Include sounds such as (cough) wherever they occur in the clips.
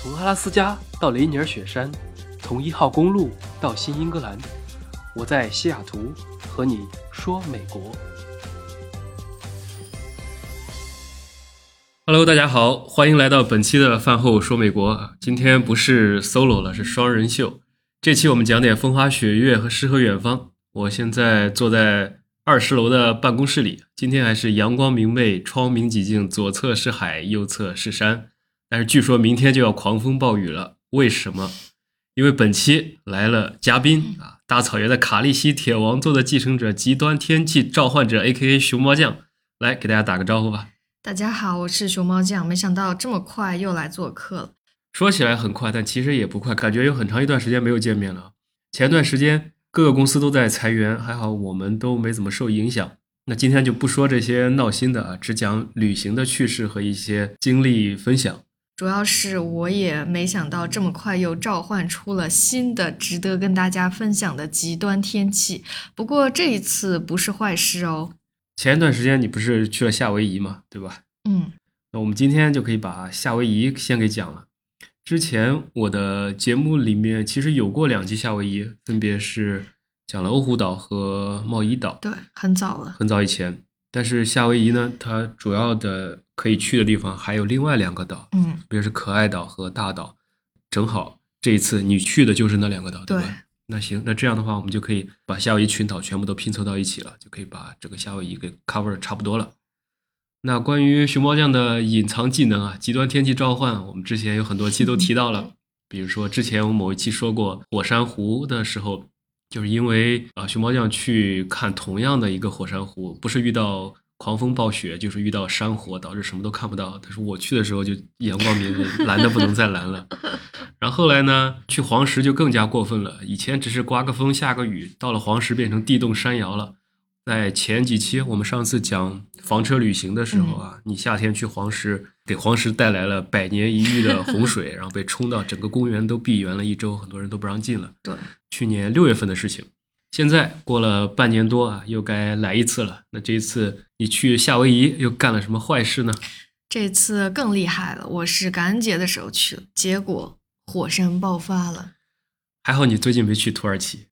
从阿拉斯加到雷尼尔雪山，从一号公路到新英格兰，我在西雅图和你说美国。Hello，大家好，欢迎来到本期的饭后说美国。今天不是 solo 了，是双人秀。这期我们讲点风花雪月和诗和远方。我现在坐在二十楼的办公室里，今天还是阳光明媚，窗明几净，左侧是海，右侧是山。但是据说明天就要狂风暴雨了，为什么？因为本期来了嘉宾啊，大草原的卡利西铁王座的继承者，极端天气召唤者 A.K.A 熊猫酱，来给大家打个招呼吧。大家好，我是熊猫酱，没想到这么快又来做客了。说起来很快，但其实也不快，感觉有很长一段时间没有见面了。前段时间各个公司都在裁员，还好我们都没怎么受影响。那今天就不说这些闹心的啊，只讲旅行的趣事和一些经历分享。主要是我也没想到这么快又召唤出了新的值得跟大家分享的极端天气。不过这一次不是坏事哦。前一段时间你不是去了夏威夷嘛，对吧？嗯，那我们今天就可以把夏威夷先给讲了。之前我的节目里面其实有过两集夏威夷，分别是讲了欧胡岛和贸易岛。对，很早了，很早以前。但是夏威夷呢，它主要的可以去的地方还有另外两个岛，嗯，别是可爱岛和大岛。正好这一次你去的就是那两个岛，对吧？那行，那这样的话，我们就可以把夏威夷群岛全部都拼凑到一起了，就可以把这个夏威夷给 cover 差不多了。那关于熊猫酱的隐藏技能啊，极端天气召唤，我们之前有很多期都提到了。(laughs) 比如说之前我某一期说过火山湖的时候，就是因为啊熊猫酱去看同样的一个火山湖，不是遇到。狂风暴雪就是遇到山火，导致什么都看不到。他说我去的时候就阳光明媚，蓝的不能再蓝了。(laughs) 然后后来呢，去黄石就更加过分了。以前只是刮个风下个雨，到了黄石变成地动山摇了。在前几期我们上次讲房车旅行的时候啊，你夏天去黄石，给黄石带来了百年一遇的洪水，(laughs) 然后被冲到整个公园都闭园了一周，很多人都不让进了。对，去年六月份的事情。现在过了半年多啊，又该来一次了。那这一次你去夏威夷又干了什么坏事呢？这次更厉害了，我是感恩节的时候去了，结果火山爆发了。还好你最近没去土耳其，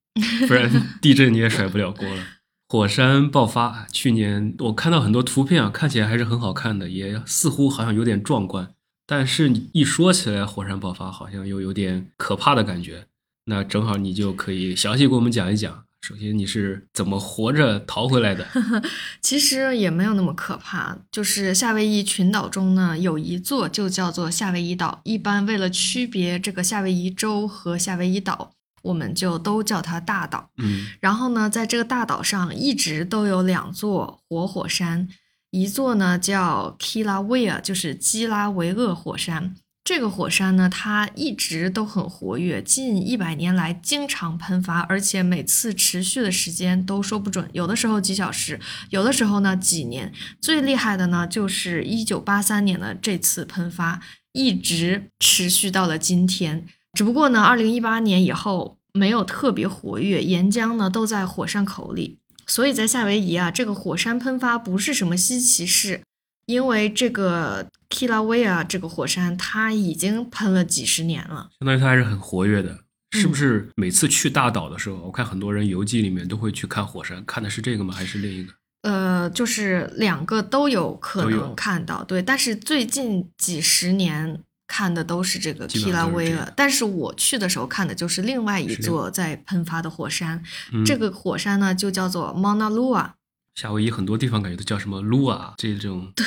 不然地震你也甩不了锅了。火山爆发，去年我看到很多图片啊，看起来还是很好看的，也似乎好像有点壮观。但是你一说起来火山爆发，好像又有点可怕的感觉。那正好你就可以详细给我们讲一讲。首先，你是怎么活着逃回来的？(laughs) (laughs) 其实也没有那么可怕。就是夏威夷群岛中呢，有一座就叫做夏威夷岛。一般为了区别这个夏威夷州和夏威夷岛，我们就都叫它大岛。嗯，然后呢，在这个大岛上一直都有两座活火山，一座呢叫 Kilauea，就是基拉维厄火山。这个火山呢，它一直都很活跃，近一百年来经常喷发，而且每次持续的时间都说不准，有的时候几小时，有的时候呢几年。最厉害的呢，就是一九八三年的这次喷发，一直持续到了今天。只不过呢，二零一八年以后没有特别活跃，岩浆呢都在火山口里，所以在夏威夷啊，这个火山喷发不是什么稀奇事。因为这个 Kilauea 这个火山，它已经喷了几十年了，相当于它还是很活跃的，是不是？每次去大岛的时候，我看很多人游记里面都会去看火山，看的是这个吗？还是另一个？呃，就是两个都有可能看到，对。但是最近几十年看的都是这个 Kilauea，但是我去的时候看的就是另外一座在喷发的火山，这个火山呢就叫做 Mauna Loa。夏威夷很多地方感觉都叫什么 Lua 这种，对，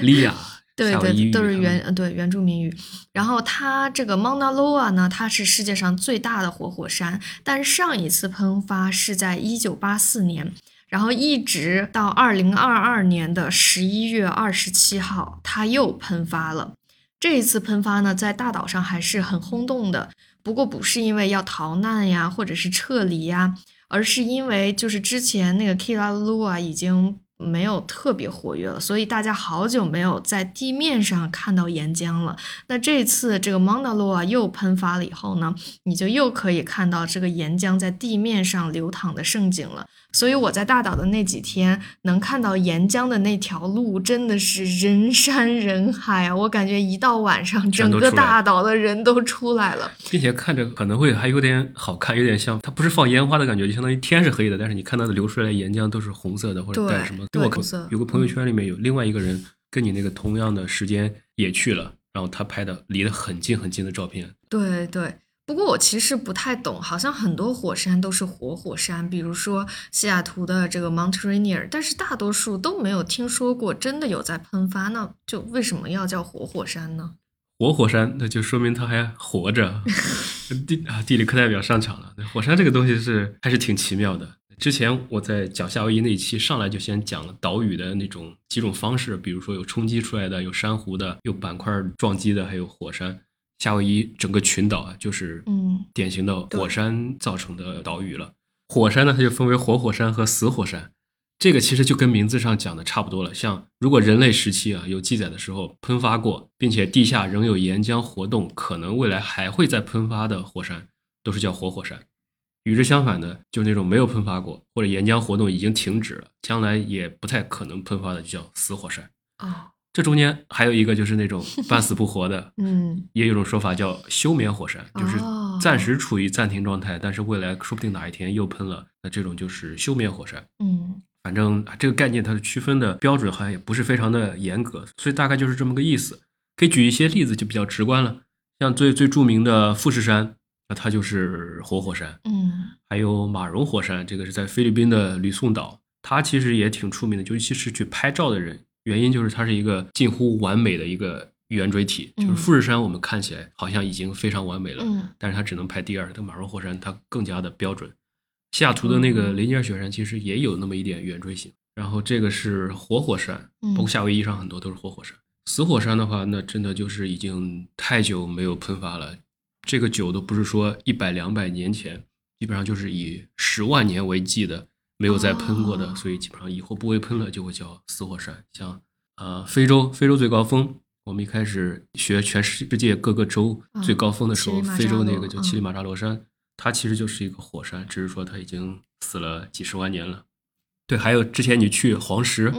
利亚，对对，都是原对原住民语。然后它这个 Mauna Loa 呢，它是世界上最大的活火山，但上一次喷发是在一九八四年，然后一直到二零二二年的十一月二十七号，它又喷发了。这一次喷发呢，在大岛上还是很轰动的，不过不是因为要逃难呀，或者是撤离呀。而是因为就是之前那个 Kilauea 已经没有特别活跃了，所以大家好久没有在地面上看到岩浆了。那这次这个蒙达洛啊又喷发了以后呢，你就又可以看到这个岩浆在地面上流淌的盛景了。所以我在大岛的那几天，能看到岩浆的那条路真的是人山人海啊！我感觉一到晚上，整个大岛的人都出来了，并且看着可能会还有点好看，有点像它不是放烟花的感觉，就相当于天是黑的，但是你看到的流出来的岩浆都是红色的或者带什么。对，有个朋友圈里面有另外一个人跟你那个同样的时间也去了，然后他拍的离得很近很近的照片。对对。不过我其实不太懂，好像很多火山都是活火山，比如说西雅图的这个 Mount Rainier，但是大多数都没有听说过真的有在喷发，那就为什么要叫活火山呢？活火山，那就说明它还活着。(laughs) 地啊，地理课代表上场了。火山这个东西是还是挺奇妙的。之前我在讲夏威夷那一期上来就先讲了岛屿的那种几种方式，比如说有冲击出来的，有珊瑚的，有板块撞击的，还有火山。夏威夷整个群岛啊，就是嗯，典型的火山造成的岛屿了。火山呢，它就分为活火山和死火山。这个其实就跟名字上讲的差不多了。像如果人类时期啊有记载的时候喷发过，并且地下仍有岩浆活动，可能未来还会再喷发的火山，都是叫活火山。与之相反的，就那种没有喷发过或者岩浆活动已经停止了，将来也不太可能喷发的，就叫死火山。啊。这中间还有一个就是那种 (laughs) 半死不活的，嗯，也有种说法叫休眠火山，就是暂时处于暂停状态，但是未来说不定哪一天又喷了，那这种就是休眠火山。嗯，反正这个概念它的区分的标准好像也不是非常的严格，所以大概就是这么个意思。可以举一些例子就比较直观了，像最最著名的富士山，那它就是活火山。嗯，还有马荣火山，这个是在菲律宾的吕宋岛，它其实也挺出名的，尤其是去拍照的人。原因就是它是一个近乎完美的一个圆锥体，就是富士山我们看起来好像已经非常完美了，嗯但是它只能排第二。但马荣火山它更加的标准。西雅图的那个雷尼尔雪山其实也有那么一点圆锥形。然后这个是活火山，包括夏威夷上很多都是活火山。死火山的话，那真的就是已经太久没有喷发了。这个酒都不是说一百两百年前，基本上就是以十万年为计的。没有再喷过的，所以基本上以后不会喷了，就会叫死火山。像呃非洲，非洲最高峰，我们一开始学全世界各个州最高峰的时候，非洲那个叫乞力马扎罗山，它其实就是一个火山，只是说它已经死了几十万年了。对，还有之前你去黄石，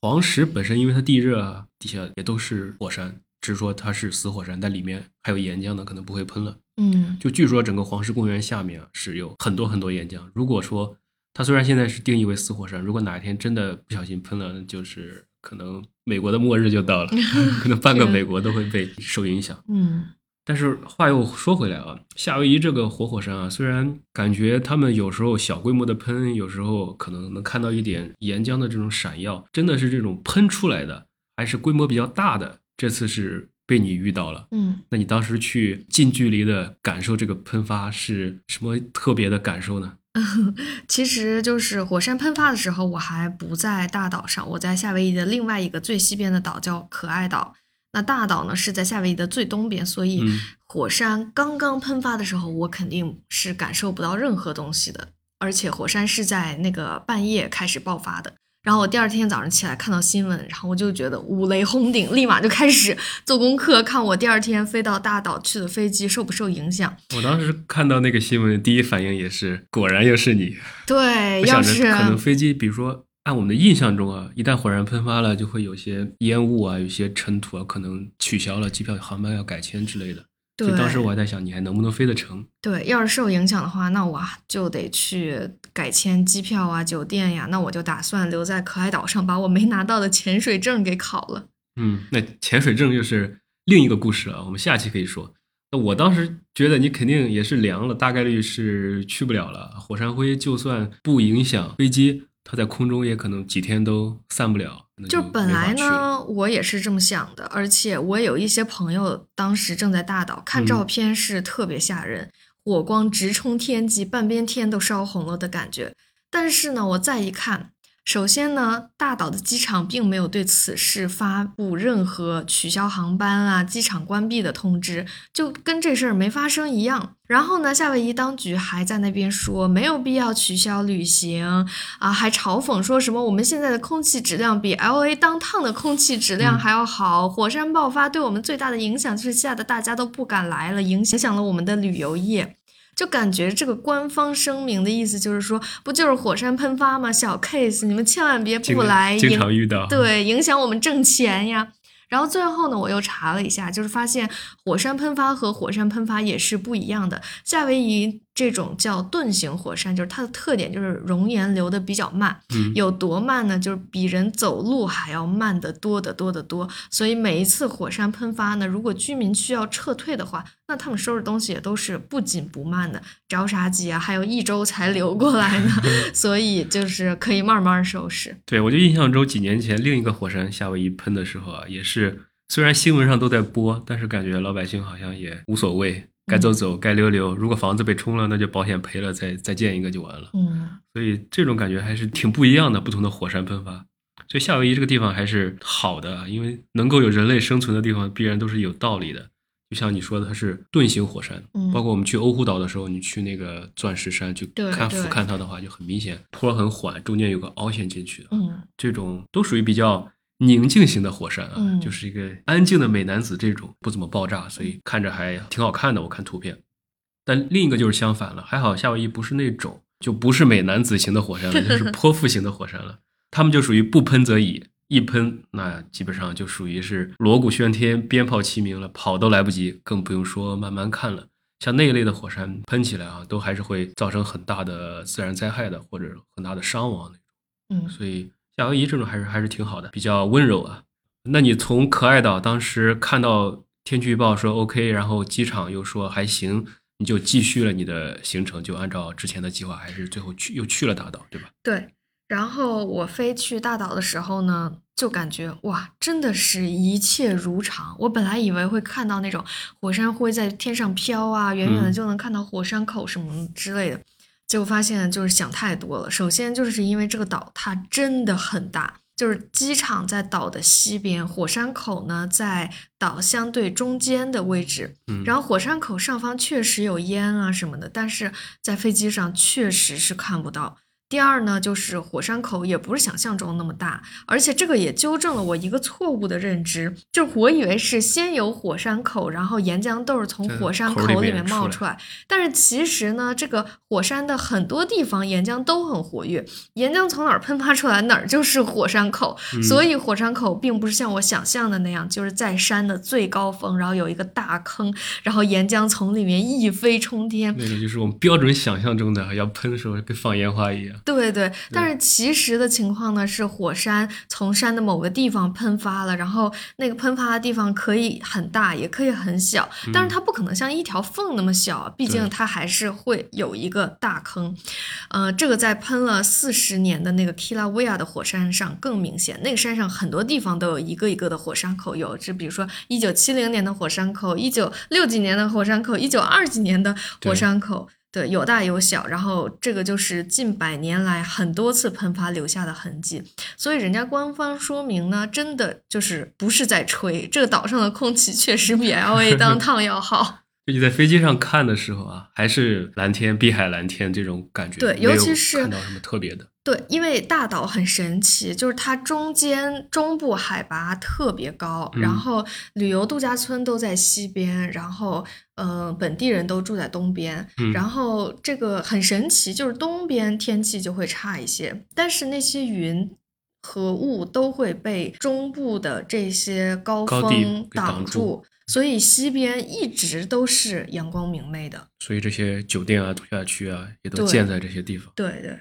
黄石本身因为它地热啊，底下也都是火山，只是说它是死火山，但里面还有岩浆呢，可能不会喷了。嗯，就据说整个黄石公园下面啊是有很多很多岩浆，如果说。它虽然现在是定义为死火山，如果哪一天真的不小心喷了，就是可能美国的末日就到了，(laughs) 可能半个美国都会被受影响。嗯，但是话又说回来啊，夏威夷这个活火山啊，虽然感觉他们有时候小规模的喷，有时候可能能看到一点岩浆的这种闪耀，真的是这种喷出来的，还是规模比较大的。这次是被你遇到了，嗯，那你当时去近距离的感受这个喷发是什么特别的感受呢？(laughs) 其实就是火山喷发的时候，我还不在大岛上，我在夏威夷的另外一个最西边的岛叫可爱岛。那大岛呢是在夏威夷的最东边，所以火山刚刚喷发的时候，我肯定是感受不到任何东西的，而且火山是在那个半夜开始爆发的。然后我第二天早上起来看到新闻，然后我就觉得五雷轰顶，立马就开始做功课，看我第二天飞到大岛去的飞机受不受影响。我当时看到那个新闻，第一反应也是，果然又是你。对，要是可能飞机，比如说按我们的印象中啊，一旦火山喷发了，就会有些烟雾啊，有些尘土啊，可能取消了机票、航班要改签之类的。对，当时我还在想，你还能不能飞得成？对，要是受影响的话，那我就得去改签机票啊、酒店呀。那我就打算留在可爱岛上，把我没拿到的潜水证给考了。嗯，那潜水证又是另一个故事了，我们下期可以说。那我当时觉得你肯定也是凉了，大概率是去不了了。火山灰就算不影响飞机。它在空中也可能几天都散不了。就本来呢，我也是这么想的，而且我有一些朋友当时正在大岛看照片，是特别吓人，火光直冲天际，半边天都烧红了的感觉。但是呢，我再一看，首先呢，大岛的机场并没有对此事发布任何取消航班啊、机场关闭的通知，就跟这事儿没发生一样。然后呢，夏威夷当局还在那边说没有必要取消旅行啊，还嘲讽说什么我们现在的空气质量比 L A 当趟的空气质量还要好。火山爆发对我们最大的影响就是吓得大家都不敢来了，影响了我们的旅游业。就感觉这个官方声明的意思就是说，不就是火山喷发吗？小 case，你们千万别不来，经常遇到，对，影响我们挣钱呀。然后最后呢，我又查了一下，就是发现火山喷发和火山喷发也是不一样的。夏威夷。这种叫盾形火山，就是它的特点就是熔岩流的比较慢，有多慢呢？就是比人走路还要慢得多得多得多。所以每一次火山喷发呢，如果居民需要撤退的话，那他们收拾东西也都是不紧不慢的，着啥急啊？还有一周才流过来呢，(laughs) 所以就是可以慢慢收拾。对，我就印象中几年前另一个火山夏威夷喷的时候啊，也是虽然新闻上都在播，但是感觉老百姓好像也无所谓。该走走，该溜溜。如果房子被冲了，那就保险赔了，再再建一个就完了。嗯，所以这种感觉还是挺不一样的。不同的火山喷发，所以夏威夷这个地方还是好的，因为能够有人类生存的地方，必然都是有道理的。就像你说的，它是盾形火山，包括我们去欧胡岛的时候，你去那个钻石山去看俯瞰它的话，就很明显，坡很缓，中间有个凹陷进去的。嗯，这种都属于比较。宁静型的火山啊，就是一个安静的美男子，这种不怎么爆炸，所以看着还挺好看的。我看图片，但另一个就是相反了。还好夏威夷不是那种，就不是美男子型的火山了，就是 (laughs) 泼妇型的火山了。他们就属于不喷则已，一喷那基本上就属于是锣鼓喧天、鞭炮齐鸣了，跑都来不及，更不用说慢慢看了。像那一类的火山喷起来啊，都还是会造成很大的自然灾害的，或者很大的伤亡那种。嗯，所以。夏威夷这种还是还是挺好的，比较温柔啊。那你从可爱岛当时看到天气预报说 OK，然后机场又说还行，你就继续了你的行程，就按照之前的计划，还是最后去又去了大岛，对吧？对。然后我飞去大岛的时候呢，就感觉哇，真的是一切如常。我本来以为会看到那种火山灰在天上飘啊，远远的就能看到火山口什么之类的。结果发现就是想太多了。首先就是因为这个岛它真的很大，就是机场在岛的西边，火山口呢在岛相对中间的位置。嗯，然后火山口上方确实有烟啊什么的，但是在飞机上确实是看不到。第二呢，就是火山口也不是想象中那么大，而且这个也纠正了我一个错误的认知，就是我以为是先有火山口，然后岩浆豆从火山口里面冒出来，但是其实呢，这个火山的很多地方岩浆都很活跃，岩浆从哪儿喷发出来，哪儿就是火山口，所以火山口并不是像我想象的那样，就是在山的最高峰，然后有一个大坑，然后岩浆从里面一飞冲天，那个就是我们标准想象中的要喷的时候跟放烟花一样。对对，但是其实的情况呢是火山从山的某个地方喷发了，然后那个喷发的地方可以很大，也可以很小，但是它不可能像一条缝那么小，毕竟它还是会有一个大坑。呃，这个在喷了四十年的那个 Kilauea 的火山上更明显，那个山上很多地方都有一个一个的火山口，有就比如说一九七零年的火山口，一九六几年的火山口，一九二几年的火山口。对，有大有小，然后这个就是近百年来很多次喷发留下的痕迹，所以人家官方说明呢，真的就是不是在吹，这个岛上的空气确实比 L A (laughs) 当趟要好。你在飞机上看的时候啊，还是蓝天、碧海蓝天这种感觉，对，尤其是看到什么特别的。对，因为大岛很神奇，就是它中间中部海拔特别高，然后旅游度假村都在西边，然后呃本地人都住在东边，然后这个很神奇，就是东边天气就会差一些，但是那些云和雾都会被中部的这些高峰挡住。所以西边一直都是阳光明媚的，所以这些酒店啊、度假区啊也都建在这些地方。对对。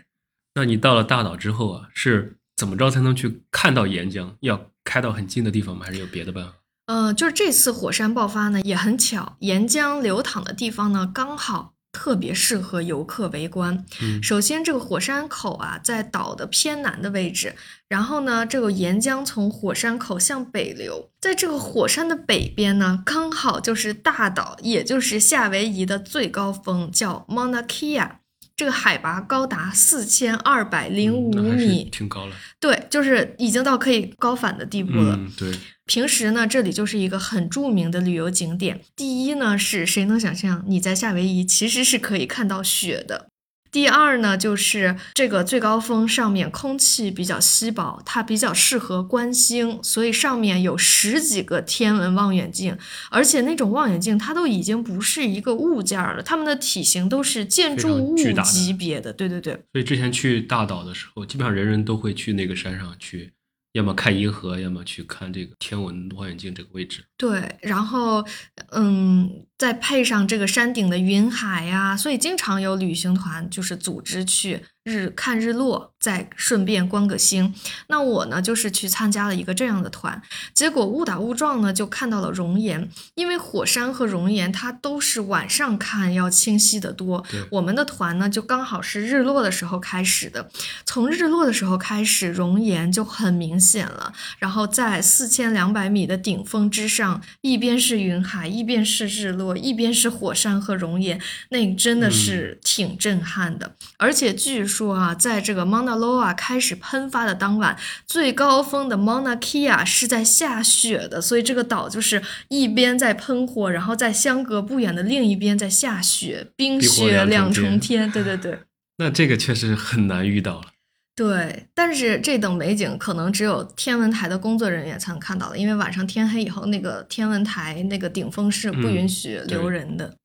那你到了大岛之后啊，是怎么着才能去看到岩浆？要开到很近的地方吗？还是有别的办法？嗯，就是这次火山爆发呢，也很巧，岩浆流淌的地方呢，刚好。特别适合游客围观。首先，这个火山口啊，在岛的偏南的位置。然后呢，这个岩浆从火山口向北流，在这个火山的北边呢，刚好就是大岛，也就是夏威夷的最高峰，叫 Mauna Kea。这个海拔高达四千二百零五米，挺高了。对，就是已经到可以高反的地步了。嗯，对，平时呢，这里就是一个很著名的旅游景点。第一呢，是谁能想象你在夏威夷其实是可以看到雪的？第二呢，就是这个最高峰上面空气比较稀薄，它比较适合观星，所以上面有十几个天文望远镜，而且那种望远镜它都已经不是一个物件儿了，它们的体型都是建筑物级别的。对对对，所以之前去大岛的时候，基本上人人都会去那个山上去，要么看银河，要么去看这个天文望远镜这个位置。对，然后，嗯，再配上这个山顶的云海呀，所以经常有旅行团就是组织去日看日落，再顺便观个星。那我呢，就是去参加了一个这样的团，结果误打误撞呢，就看到了熔岩，因为火山和熔岩它都是晚上看要清晰得多对。我们的团呢，就刚好是日落的时候开始的，从日落的时候开始，熔岩就很明显了。然后在四千两百米的顶峰之上，一边是云海，一边是日落，一边是火山和熔岩，那真的是挺震撼的。而且据说啊，在这个 Mauna Loa 开始喷发的当晚，最高峰的 Mauna Kea 是在下雪的，所以这个岛就是一边在喷火，然后在相隔不远的另一边在下雪，冰雪两两重重天。对对对。那这个确实很难遇到了。对，但是这等美景可能只有天文台的工作人员才能看到了，因为晚上天黑以后，那个天文台那个顶峰是不允嗯许留人的。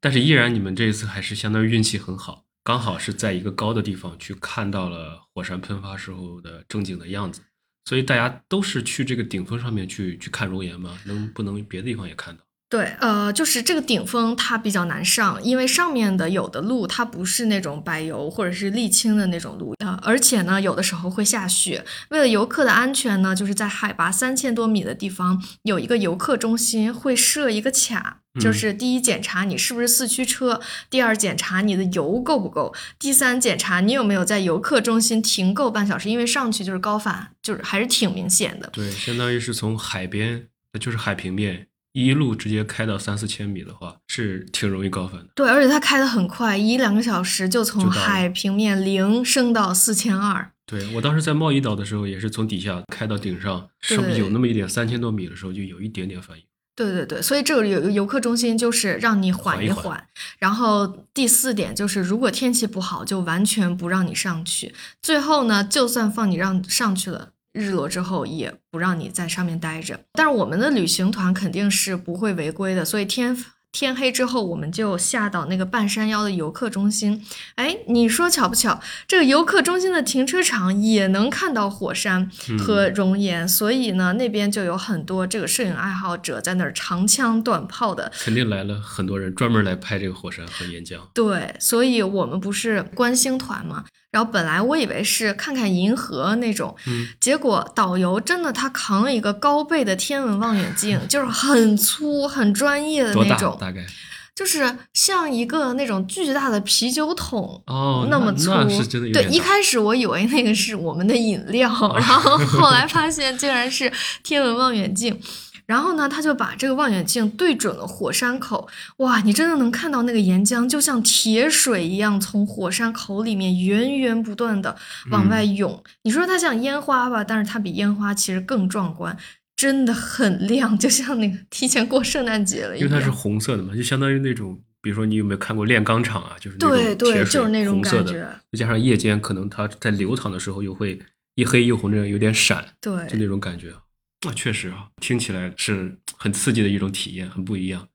但是依然，你们这一次还是相当于运气很好，刚好是在一个高的地方去看到了火山喷发时候的正经的样子。所以大家都是去这个顶峰上面去去看熔岩吗？能不能别的地方也看到？对，呃，就是这个顶峰它比较难上，因为上面的有的路它不是那种柏油或者是沥青的那种路，呃，而且呢，有的时候会下雪。为了游客的安全呢，就是在海拔三千多米的地方有一个游客中心，会设一个卡，就嗯是第一检查你是不是四驱车，第二检查你的油够不够，第三检查你有没有在游客中心停够半小时，因为上去就是高反，就是还是挺明显的。对，相当于是从海边，呃就是海平面一路直接开到三四千米的话，是挺容易高反的。对，而且它开得很快，一两个小时就从海平面零升到四千二。对我当时在贸易岛的时候，也是从底下开到顶上，是不是有那么一点三千多米的时候，就有一点点反应。对对对，所以这个游游客中心，就是让你缓缓一。缓然后第四点就是，如果天气不好，就完全不让你上去。最后呢，就算放你让上去了。日落之后也不让你在上面待着，但是我们的旅行团肯定是不会违规的，所以天天黑之后我们就下到那个半山腰的游客中心。哎，你说巧不巧？这个游客中心的停车场也能看到火山和熔岩，所以呢，那边就有很多这个摄影爱好者在那儿长枪短炮的。肯定来了很多人专门来拍这个火山和岩浆。对，所以我们不是观星团嘛，然后本来我以为是看看银河那种，嗯结果导游真的他扛了一个高倍的天文望远镜，就是很粗、很专业的？那种，大概？就是像一个那种巨大的啤酒桶。哦，那么粗，对，一开始我以为那个是我们的饮料，然后 (laughs) 后来发现竟然是天文望远镜。然后呢，他就把这个望远镜对准了火山口，哇，你真的能看到那个岩浆就像铁水一样从火山口里面源源不断的往外涌。你说它像烟花吧，但是它比烟花其实更壮观，真的很亮，就像那个提前过圣诞节了一样。因为它是红色的嘛，就相当于那种，比如说你有没有看过炼钢厂啊？就是那对对就是那种感觉的，再加上夜间可能它在流淌的时候又会一黑一红，这样有点闪，对就那种感觉。那确实啊，听起来是很刺激的一种体验，很不一样。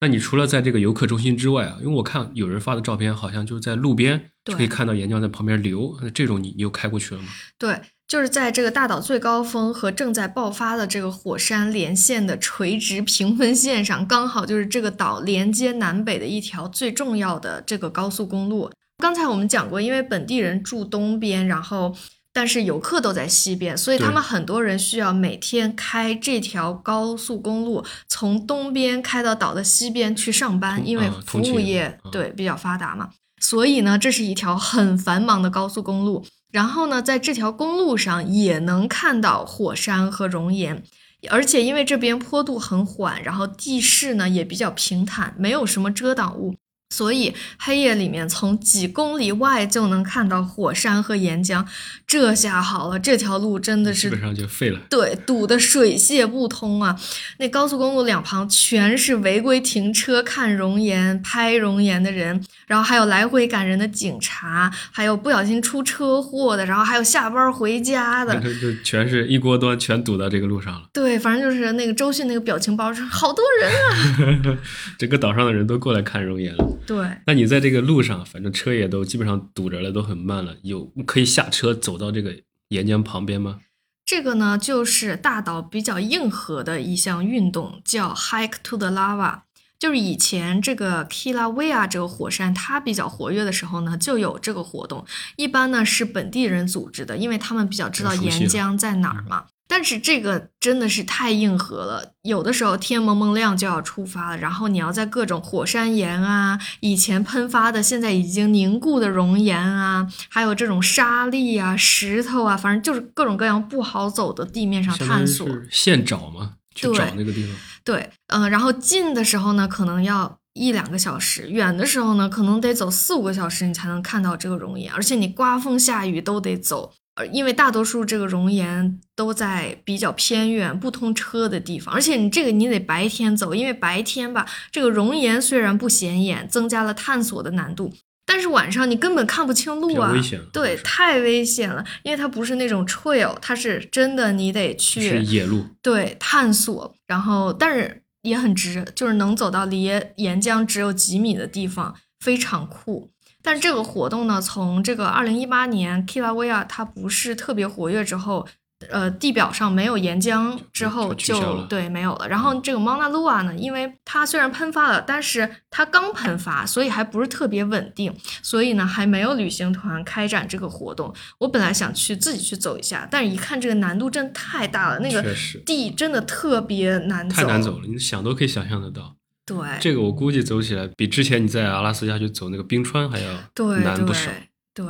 那你除了在这个游客中心之外啊，因为我看有人发的照片，好像就是在路边就可以看到岩浆在旁边流，那这种你你有开过去了吗？对，就是在这个大岛最高峰和正在爆发的这个火山连线的垂直平分线上，刚好就是这个岛连接南北的一条最重要的这个高速公路。刚才我们讲过，因为本地人住东边，然后但是游客都在西边，所以他们很多人需要每天开这条高速公路，从东边开到岛的西边去上班，因为啊服务业啊对比较发达嘛。所以呢，这是一条很繁忙的高速公路。然后呢，在这条公路上也能看到火山和熔岩，而且因为这边坡度很缓，然后地势呢也比较平坦，没有什么遮挡物，所以黑夜里面从几公里外就能看到火山和岩浆，这下好了，这条路真的是基本上就废了。对，堵得水泄不通啊！那高速公路两旁全是违规停车看熔岩、拍熔岩的人，然后还有来回赶人的警察，还有不小心出车祸的，然后还有下班回家的，就全是一锅端，全堵到这个路上了。对，反正就是那个周迅那个表情包是好多人啊，(laughs) 整个岛上的人都过来看熔岩了。对，那你在这个路上，反正车也都基本上堵着了，都很慢了，有可以下车走到这个岩浆旁边吗？这个呢，就是大岛比较硬核的一项运动，叫 Hike to the Lava。就是以前这个 Kilauea 这个火山它比较活跃的时候呢，就有这个活动。一般呢是本地人组织的，因为他们比较知道岩浆在哪儿嘛。但是这个真的是太硬核了，有的时候天蒙蒙亮就要出发了，然后你要在各种火山岩啊、以前喷发的、现在已经凝固的熔岩啊，还有这种沙砾啊、石头啊，反正就是各种各样不好走的地面上探索。现找吗？去找那个地方。对，嗯，然后近的时候呢，可能要一两个小时；远的时候呢，可能得走四五个小时，你才能看到这个熔岩。而且你刮风下雨都得走。呃，因为大多数这个熔岩都在比较偏远、不通车的地方，而且你这个你得白天走，因为白天吧，这个熔岩虽然不显眼，增加了探索的难度，但是晚上你根本看不清路啊，对，太危险了，因为它不是那种 trail，它是真的你得去是野路，对，探索，然后但是也很值，就是能走到离岩浆只有几米的地方，非常酷。但这个活动呢，从这个二零一八年 Kilauea 它不是特别活跃之后，呃，地表上没有岩浆之后就对没有了。然后这个 Mauna Lua 呢，因为它虽然喷发了，但是它刚喷发，所以还不是特别稳定，所以呢还没有旅行团开展这个活动。我本来想去自己去走一下，但是一看这个难度真的太大了，那个地真的特别难走，太难走了，你想都可以想象得到。对，这个我估计走起来比之前你在阿拉斯加去走那个冰川还要难不少。对，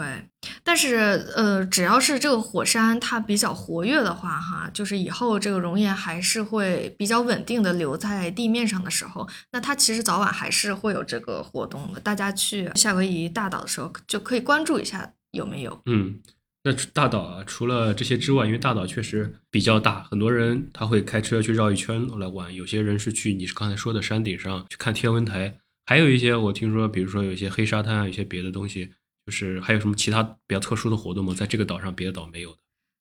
但是呃，只要是这个火山它比较活跃的话，哈，就是以后这个熔岩还是会比较稳定的留在地面上的时候，那它其实早晚还是会有这个活动的。大家去夏威夷大岛的时候就可以关注一下有没有。嗯。那大岛啊，除了这些之外，因为大岛确实比较大，很多人他会开车去绕一圈来玩。有些人是去你是刚才说的山顶上去看天文台，还有一些我听说，比如说有一些黑沙滩啊，有些别的东西，就是还有什么其他比较特殊的活动吗？在这个岛上别的岛没有的。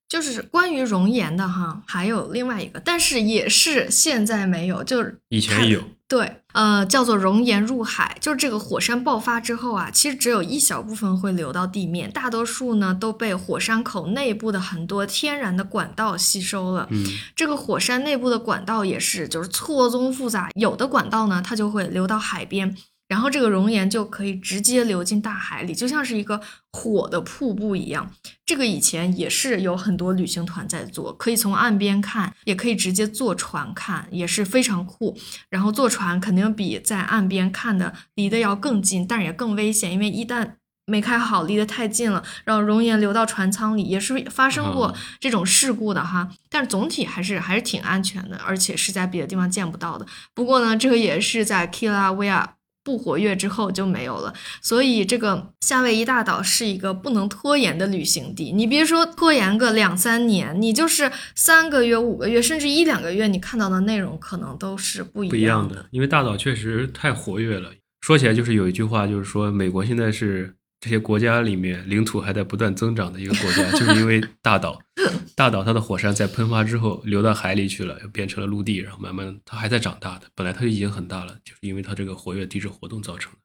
就是关于熔岩的哈，还有另外一个，但是也是现在没有，就是以前有。对，呃，叫做熔岩入海，就是这个火山爆发之后啊，其实只有一小部分会流到地面，大多数呢都被火山口内部的很多天然的管道吸收了。嗯，这个火山内部的管道也是，就是错综复杂，有的管道呢它就会流到海边。然后这个熔岩就可以直接流进大海里，就像是一个火的瀑布一样。这个以前也是有很多旅行团在做，可以从岸边看，也可以直接坐船看，也是非常酷。然后坐船肯定比在岸边看的离得要更近，但是也更危险，因为一旦没开好，离得太近了，然后熔岩流到船舱里，也是发生过这种事故的哈。但是总体还是还是挺安全的，而且是在别的地方见不到的。不过呢，这个也是在 Kilauea。不活跃之后就没有了，所以这个夏威夷大岛是一个不能拖延的旅行地。你别说拖延个两三年，你就是三个月、五个月，甚至一两个月，你看到的内容可能都是不一样的。因为大岛确实太活跃了。说起来，就是有一句话，就是说美国现在是。这些国家里面，领土还在不断增长的一个国家，就是因为大岛，(laughs) 大岛它的火山在喷发之后流到海里去了，又变成了陆地，然后慢慢它还在长大的。本来它就已经很大了，就是因为它这个活跃地质活动造成的。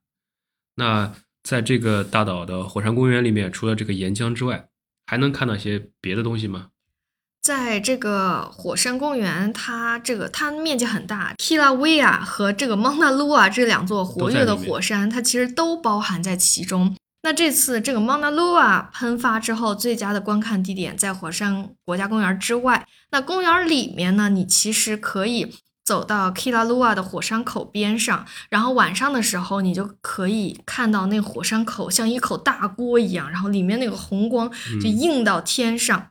那在这个大岛的火山公园里面，除了这个岩浆之外，还能看到些别的东西吗？在这个火山公园，它这个它面积很大，Kilauea 和这个 Mauna Lua 这两座活跃的火山，它其实都包含在其中。那这次这个 Mauna Lua 喷发之后，最佳的观看地点在火山国家公园之外。那公园里面呢，你其实可以走到 Kilauea 的火山口边上，然后晚上的时候，你就可以看到那火山口像一口大锅一样，然后里面那个红光就映到天上。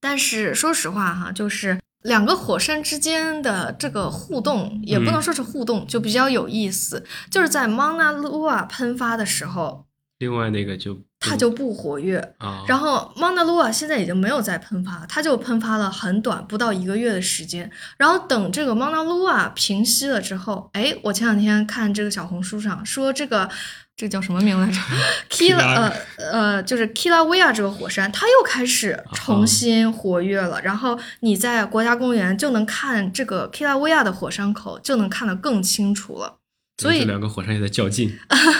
但是说实话哈，就是两个火山之间的这个互动，也不能说是互动，就比较有意思。就是在 Mauna Loa 喷发的时候，另外那个就它就不活跃。啊，然后 Mauna Loa 现在已经没有再喷发，它就喷发了很短，不到一个月的时间。然后等这个 Mauna Loa 平息了之后，哎，我前两天看这个小红书上说这个。这个叫什么名来着？Kila (laughs) 呃呃，就是 Kilauea 这个火山，它又开始重新活跃了。然后你在国家公园就能看这个 Kilauea 的火山口，就能看得更清楚了。所以这两个火山也在较劲。(laughs)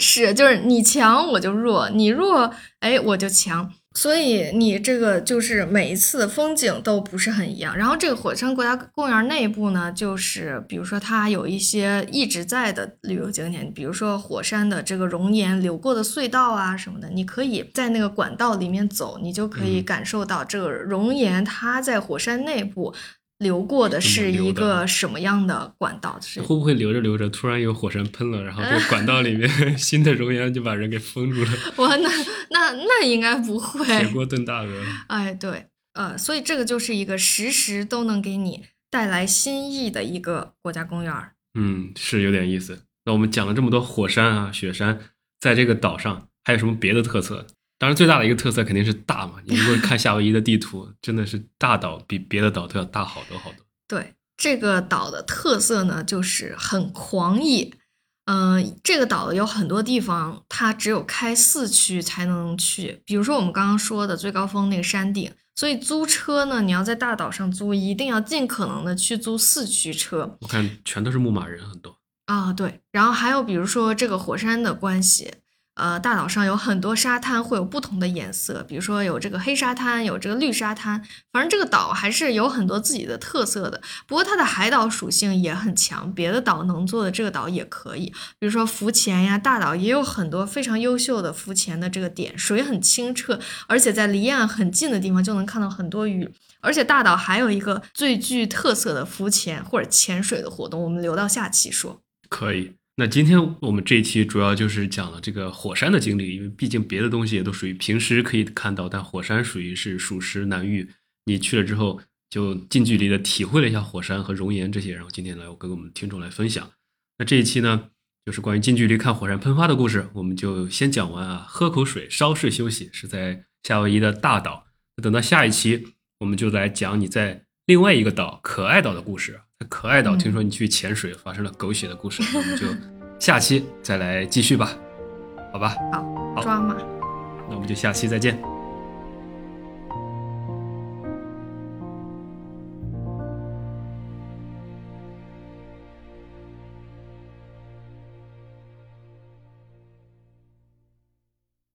是，就是你强我就弱，你弱哎我就强。所以你这个就是每一次风景都不是很一样。然后这个火山国家公园内部呢，就是比如说它有一些一直在的旅游景点，比如说火山的这个熔岩流过的隧道啊什么的，你可以在那个管道里面走，你就可以感受到这个熔岩它在火山内部。流过的是一个什么样的管道？会不会流着流着，突然有火山喷了，然后这个管道里面 (laughs) 新的熔岩就把人给封住了？(laughs) 哇，那那那应该不会。铁锅炖大鹅。哎，对，呃，所以这个就是一个时时都能给你带来新意的一个国家公园。嗯，是有点意思。那我们讲了这么多火山啊、雪山，在这个岛上还有什么别的特色？当然，最大的一个特色肯定是大嘛。你如果看夏威夷的地图，真的是大岛比别的岛都要大好多好多。对，这个岛的特色呢，就是很狂野。嗯，这个岛有很多地方，它只有开四驱才能去。比如说我们刚刚说的最高峰那个山顶，所以租车呢，你要在大岛上租，一定要尽可能的去租四驱车。我看全都是牧马人，很多啊。对，然后还有比如说这个火山的关系。呃，大岛上有很多沙滩，会有不同的颜色，比如说有这个黑沙滩，有这个绿沙滩，反正这个岛还是有很多自己的特色的。不过它的海岛属性也很强，别的岛能做的这个岛也可以，比如说浮潜呀，大岛也有很多非常优秀的浮潜的这个点，水很清澈，而且在离岸很近的地方就能看到很多鱼。而且大岛还有一个最具特色的浮潜或者潜水的活动，我们留到下期说。可以。那今天我们这一期主要就是讲了这个火山的经历，因为毕竟别的东西也都属于平时可以看到，但火山属于是属实难遇。你去了之后，就近距离的体会了一下火山和熔岩这些，然后今天来我跟我们听众来分享。那这一期呢，就是关于近距离看火山喷发的故事，我们就先讲完啊，喝口水，稍事休息，是在夏威夷的大岛。等到下一期，我们就来讲你在另外一个岛可爱岛的故事。可爱岛，听说你去潜水发生了狗血的故事，(laughs) 我们就下期再来继续吧，好吧？好，抓马，那我们就下期再见。